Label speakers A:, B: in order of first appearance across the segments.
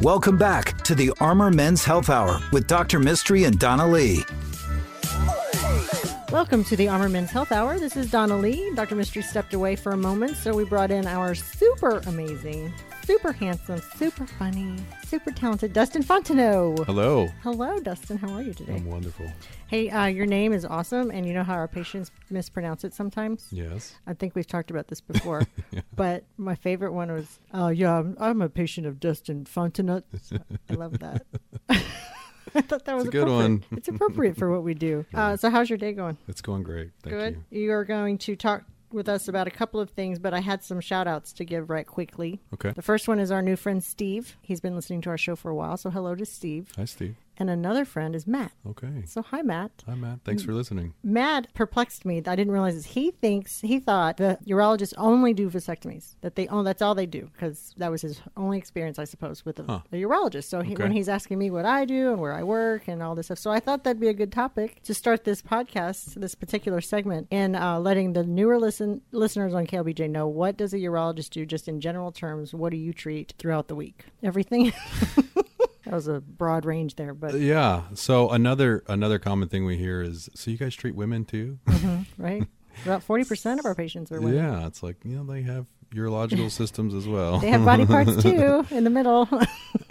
A: Welcome back to the Armor Men's Health Hour with Dr. Mistry and Donna Lee.
B: Welcome to the Armor Men's Health Hour. This is Donna Lee. Dr. Mistry stepped away for a moment, so we brought in our super amazing, super handsome, super funny, super talented Dustin Fontenot.
C: Hello.
B: Hello, Dustin. How are you today?
C: I'm wonderful.
B: Hey, uh, your name is awesome, and you know how our patients mispronounce it sometimes?
C: Yes.
B: I think we've talked about this before, but my favorite one was, "Oh yeah, I'm, I'm a patient of Dustin Fontenot." I love that. I thought that was
C: a good one.
B: it's appropriate for what we do. Uh, so, how's your day going?
C: It's going great. Thank
B: Good.
C: you.
B: are going to talk with us about a couple of things, but I had some shout outs to give right quickly.
C: Okay.
B: The first one is our new friend Steve. He's been listening to our show for a while, so hello to Steve.
C: Hi, Steve.
B: And another friend is Matt.
C: Okay.
B: So hi Matt.
C: Hi, Matt. Thanks for listening.
B: Matt perplexed me. I didn't realize this. He thinks he thought the urologists only do vasectomies. That they oh that's all they do because that was his only experience, I suppose, with a,
C: Huh.
B: a urologist. So he,
C: Okay.
B: when he's asking me what I do and where I work and all this stuff, so I thought that'd be a good topic to start this podcast, this particular segment, and uh, letting the newer listen listeners on KLBJ know what does a urologist do, just in general terms. What do you treat throughout the week? Everything. that was a broad range there, but
C: Uh, Yeah. So another another common thing we hear is, so you guys treat women too?
B: right. About forty percent of our patients are women.
C: yeah. It's like you know they have urological systems as well.
B: They have body parts too in the middle.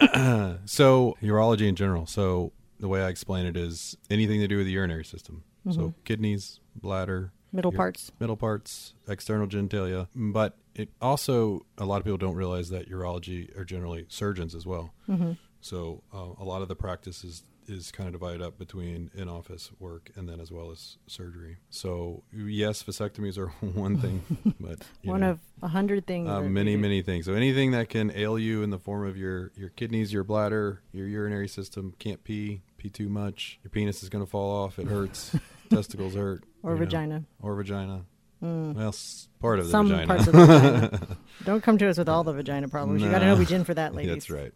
C: so urology in general. So the way I explain it is anything to do with the urinary system. So kidneys, bladder,
B: middle parts.
C: middle parts, external genitalia. But it also a lot of people don't realize that urology are generally surgeons as well.
B: Mm-hmm.
C: So uh, a lot of the practice is is kind of divided up between in office work and then as well as surgery. So yes, vasectomies are one thing, but
B: One
C: know,
B: of a hundred things.
C: uh, many, many things. So anything that can ail you in the form of your your kidneys, your bladder, your urinary system, can't pee, pee too much. Your penis is going to fall off. It hurts. Testicles hurt.
B: Or
C: you know,
B: vagina.
C: or vagina. Well, s- part of the
B: Some
C: vagina.
B: parts of the vagina. Don't come to us with all the vagina problems. You got to
C: No.
B: know begin for that, ladies.
C: That's right.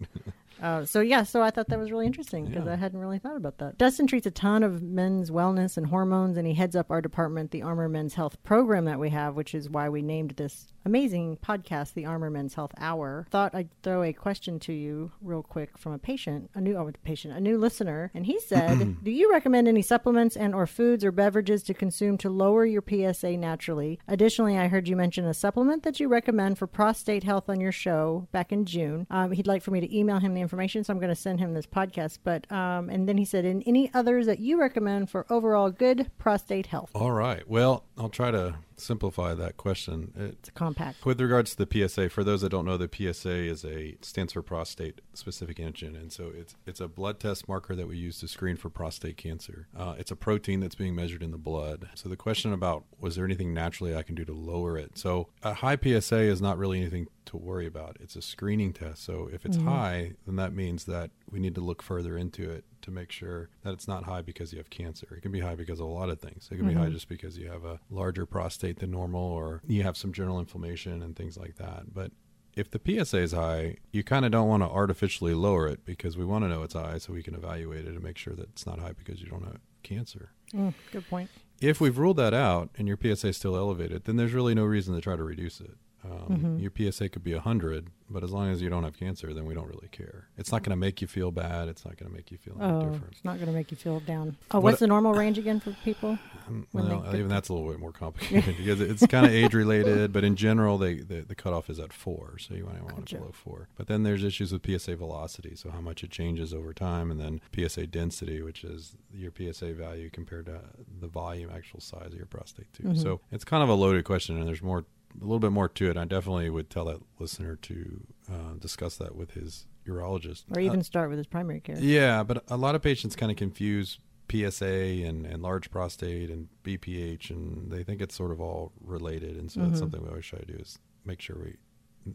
B: Uh, so yeah, so I thought that was really interesting because
C: Yeah.
B: I hadn't really thought about that. Dustin treats a ton of men's wellness and hormones, and he heads up our department, the Armor Men's Health program that we have, which is why we named this amazing podcast the Armor Men's Health Hour. Thought I'd throw a question to you real quick from a patient, a new oh, patient, a new listener, and he said, "Do you recommend any supplements and or foods or beverages to consume to lower your PSA naturally? Additionally, I heard you mention a supplement that you recommend for prostate health on your show back in June. Um, he'd like for me to email him the information, so I'm going to send him this podcast. But um, and then he said, "And any others that you recommend for overall good prostate health?"
C: All right. Well, I'll try to simplify that question. It,
B: It's a compact.
C: with regards to the PSA, for those that don't know, the PSA is a stands for prostate specific antigen, and so it's it's a blood test marker that we use to screen for prostate cancer. Uh, it's a protein that's being measured in the blood. So the question about was there anything naturally I can do to lower it? So a high PSA is not really anything to worry about. It's a screening test. So if it's high, then that means that we need to look further into it to make sure that it's not high because you have cancer. It can be high because of a lot of things. It can be high just because you have a larger prostate than normal or you have some general inflammation and things like that. But if the PSA is high, you kind of don't want to artificially lower it because we want to know it's high so we can evaluate it and make sure that it's not high because you don't have cancer.
B: Mm, good point.
C: If we've ruled that out and your PSA is still elevated, then there's really no reason to try to reduce it. Um, Your PSA could be 100, but as long as you don't have cancer, then we don't really care. It's not going to make you feel bad. It's not going to make you feel any
B: Oh,
C: different.
B: it's not going to make you feel down. Oh,
C: What-
B: what's the normal range again for people?
C: Um, well, even that's a little bit more complicated because it's kind of age related, but in general, they, the the cutoff is at four, so you might want
B: Gotcha.
C: it below four. But then there's issues with PSA velocity, so how much it changes over time, and then PSA density, which is your PSA value compared to the volume actual size of your prostate too.
B: Mm-hmm.
C: So it's kind of a loaded question, and there's more, a little bit more to it. I definitely would tell that listener to uh, discuss that with his urologist,
B: Or
C: Uh,
B: even start with his primary care?
C: yeah, but a lot of patients kind of confuse PSA and, and large prostate and BPH, and they think it's sort of all related. And so
B: Mm-hmm.
C: that's something we always try to do is make sure we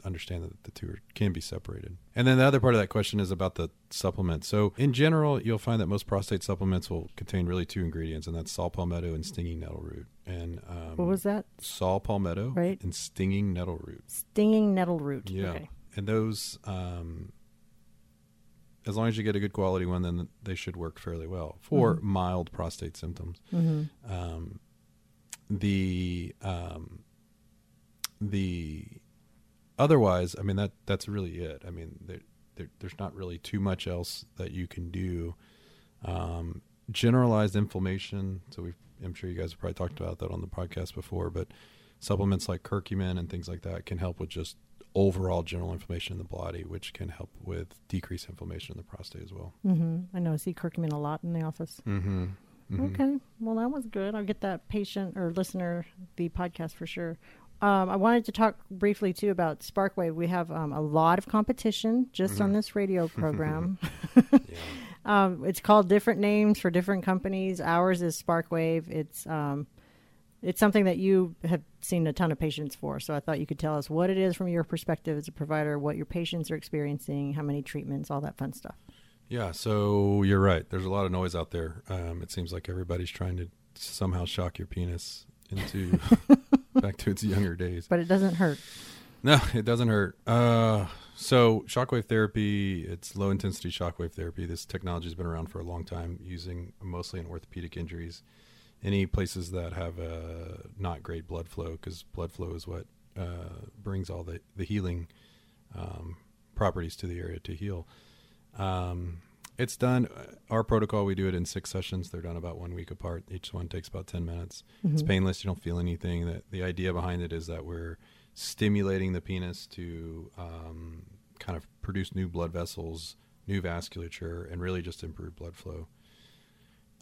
C: understand that the two are, can be separated. And then the other part of that question is about the supplements. So in general, you'll find that most prostate supplements will contain really two ingredients, and that's saw palmetto and stinging nettle root. And um,
B: What was that?
C: saw palmetto
B: Right.
C: and stinging nettle root.
B: Stinging nettle root.
C: Yeah.
B: Okay.
C: And those, um, as long as you get a good quality one, then they should work fairly well for
B: Mm-hmm.
C: mild prostate symptoms. Um, the um, the otherwise, I mean that that's really it. I mean, there, there, there's not really too much else that you can do. Um, generalized inflammation. So we, I'm sure you guys have probably talked about that on the podcast before, but supplements like curcumin and things like that can help with just overall general inflammation in the body, which can help with decreased inflammation in the prostate as well.
B: hmm I know I see curcumin a lot in the office.
C: Mm-hmm.
B: Okay. Well, that was good. I'll get that patient or listener the podcast for sure. Um, I wanted to talk briefly too about Sparkwave. We have um, a lot of competition just on this radio program.
C: Yeah.
B: um, it's called different names for different companies. Ours is Sparkwave. It's um, it's something that you have seen a ton of patients for. So I thought you could tell us what it is from your perspective as a provider, what your patients are experiencing, how many treatments, all that fun stuff.
C: Yeah, so you're right. There's a lot of noise out there. Um, it seems like everybody's trying to somehow shock your penis into back to its younger days.
B: But it doesn't hurt.
C: No, it doesn't hurt. Uh, so shockwave therapy, it's low intensity shockwave therapy. This technology has been around for a long time, using mostly in orthopedic injuries. Any places that have uh, not great blood flow, because blood flow is what uh, brings all the the healing um, properties to the area to heal. Um, it's done. Our protocol, we do it in six sessions. They're done about one week apart. Each one takes about ten minutes. It's painless. You don't feel anything. That the idea behind it is that we're stimulating the penis to um, kind of produce new blood vessels, new vasculature, and really just improve blood flow.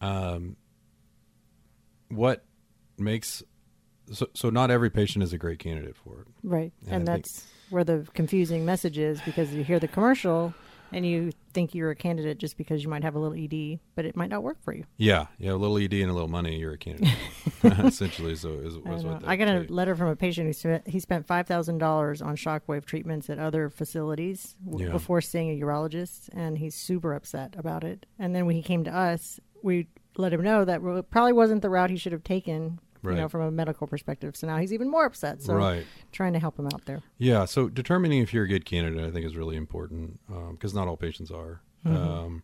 C: Um, what makes so, so not every patient is a great candidate for it.
B: Right.
C: And
B: And,
C: I think-
B: that's where the confusing message is because you hear the commercial and you think you're a candidate just because you might have a little ED, but it might not work for you.
C: Yeah, yeah, a little ED and a little money, you're a candidate. Essentially, so is, what
B: I got a letter from a patient who spent, he spent $5,000 on shockwave treatments at other facilities w-
C: Yeah.
B: before seeing a urologist, and he's super upset about it. And then when he came to us, we let him know that it probably wasn't the route he should have taken. You know, from a medical perspective. So now he's even more upset. So
C: Right.
B: trying to help him out there.
C: Yeah, so determining if you're a good candidate, I think, is really important because not all patients are, um,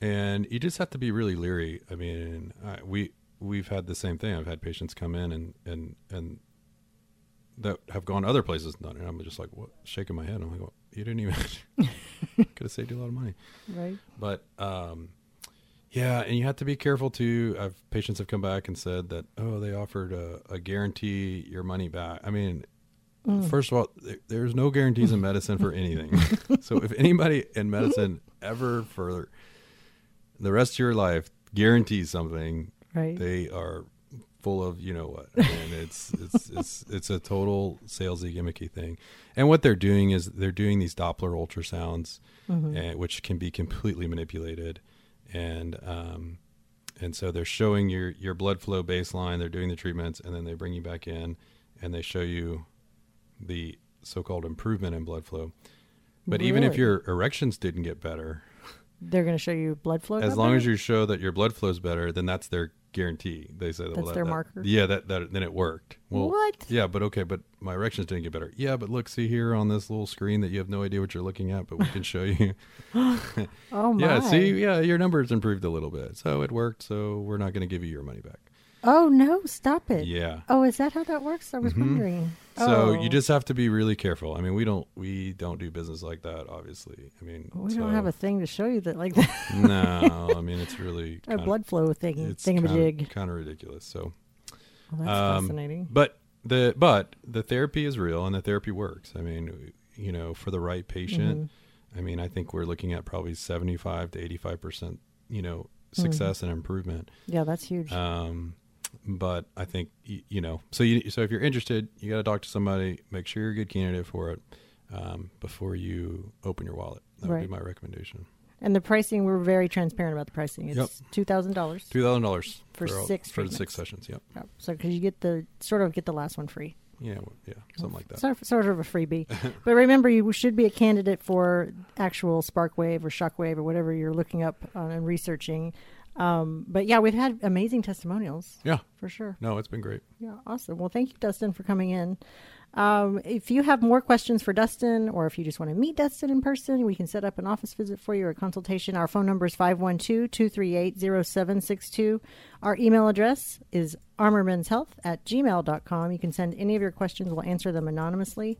C: and you just have to be really leery. I mean, I, we we've had the same thing. I've had patients come in and and and that have gone other places and done it. I'm just like, what? Shaking my head. I'm like, well, you didn't even could have saved you a lot of money.
B: Right.
C: But um, yeah, and you have to be careful too. I've patients have come back and said that oh, they offered a, a guarantee your money back. I mean, mm. first of all, there, there's no guarantees in medicine for anything. so if anybody in medicine ever for the rest of your life guarantees something,
B: Right.
C: they are full of you know what and it's it's it's it's a total salesy gimmicky thing and what they're doing is they're doing these doppler ultrasounds and, which can be completely manipulated and um and so they're showing your your blood flow baseline they're doing the treatments and then they bring you back in and they show you the so-called improvement in blood flow but even if your erections didn't get better
B: They're going to show you blood flow.
C: as long
B: better?
C: as you show that your blood flows better, then that's their guarantee. They say
B: That's
C: well, that-
B: their
C: that-
B: marker?
C: Yeah, that, that then it worked. Well,
B: What?
C: Yeah, but okay, but my erections didn't get better. Yeah, but look, see here on this little screen that you have no idea what you're looking at, but we can show you.
B: Oh my.
C: yeah, see, yeah, your numbers improved a little bit, so it worked. So we're not going to give you your money back.
B: Oh no! Stop it.
C: Yeah.
B: Oh, is that how that works? I was wondering.
C: So
B: oh.
C: you just have to be really careful. I mean, we don't we don't do business like that. Obviously, I mean,
B: We
C: so-
B: don't have a thing to show you that like that.
C: no. I mean, it's really
B: a blood flow thing
C: It's
B: thingamajig.
C: kind of ridiculous. So.
B: Well, that's
C: Um,
B: fascinating.
C: But the but the therapy is real and the therapy works. I mean, you know, for the right patient,
B: Mm-hmm.
C: I mean, I think we're looking at probably seventy five to eighty five percent, you know, success and improvement.
B: Yeah, that's huge.
C: Um, but I think you know, so you so if you're interested, you got to talk to somebody. Make sure you're a good candidate for it um, before you open your wallet. That would be my recommendation.
B: and the pricing, we're very transparent about the pricing. It's
C: Yep.
B: two thousand dollars.
C: Two thousand dollars
B: For six
C: for the six sessions. Yep.
B: So because you get the sort of get the last one free.
C: Yeah. Yeah. Something like that.
B: Sort of, sort of a freebie. but remember, you should be a candidate for actual Sparkwave or Shockwave or whatever you're looking up on and researching. Um, but yeah, we've had amazing testimonials
C: Yeah.
B: for sure.
C: No, it's been great.
B: Yeah, awesome. Well, thank you, Dustin, for coming in. Um, if you have more questions for Dustin, or if you just want to meet Dustin in person, we can set up an office visit for you or a consultation. Our phone number is 512 238 0762. Our email address is armormenshealth at gmail.com. You can send any of your questions, we'll answer them anonymously.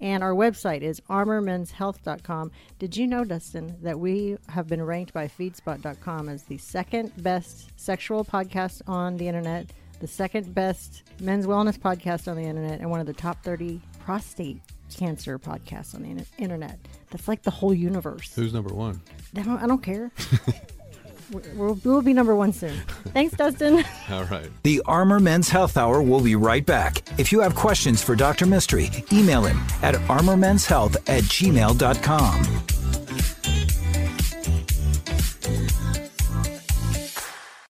B: And our website is armormenshealth.com. Did you know, Dustin, that we have been ranked by feedspot.com as the second best sexual podcast on the internet, the second best men's wellness podcast on the internet, and one of the top 30 prostate cancer podcasts on the internet? That's like the whole universe.
C: Who's number one?
B: I don't, I don't care. we'll, we'll be number one soon. Thanks, Dustin.
C: All right.
A: The Armor Men's Health Hour will be right back. If you have questions for Dr. Mistry, email him at armormenshealth at gmail.com.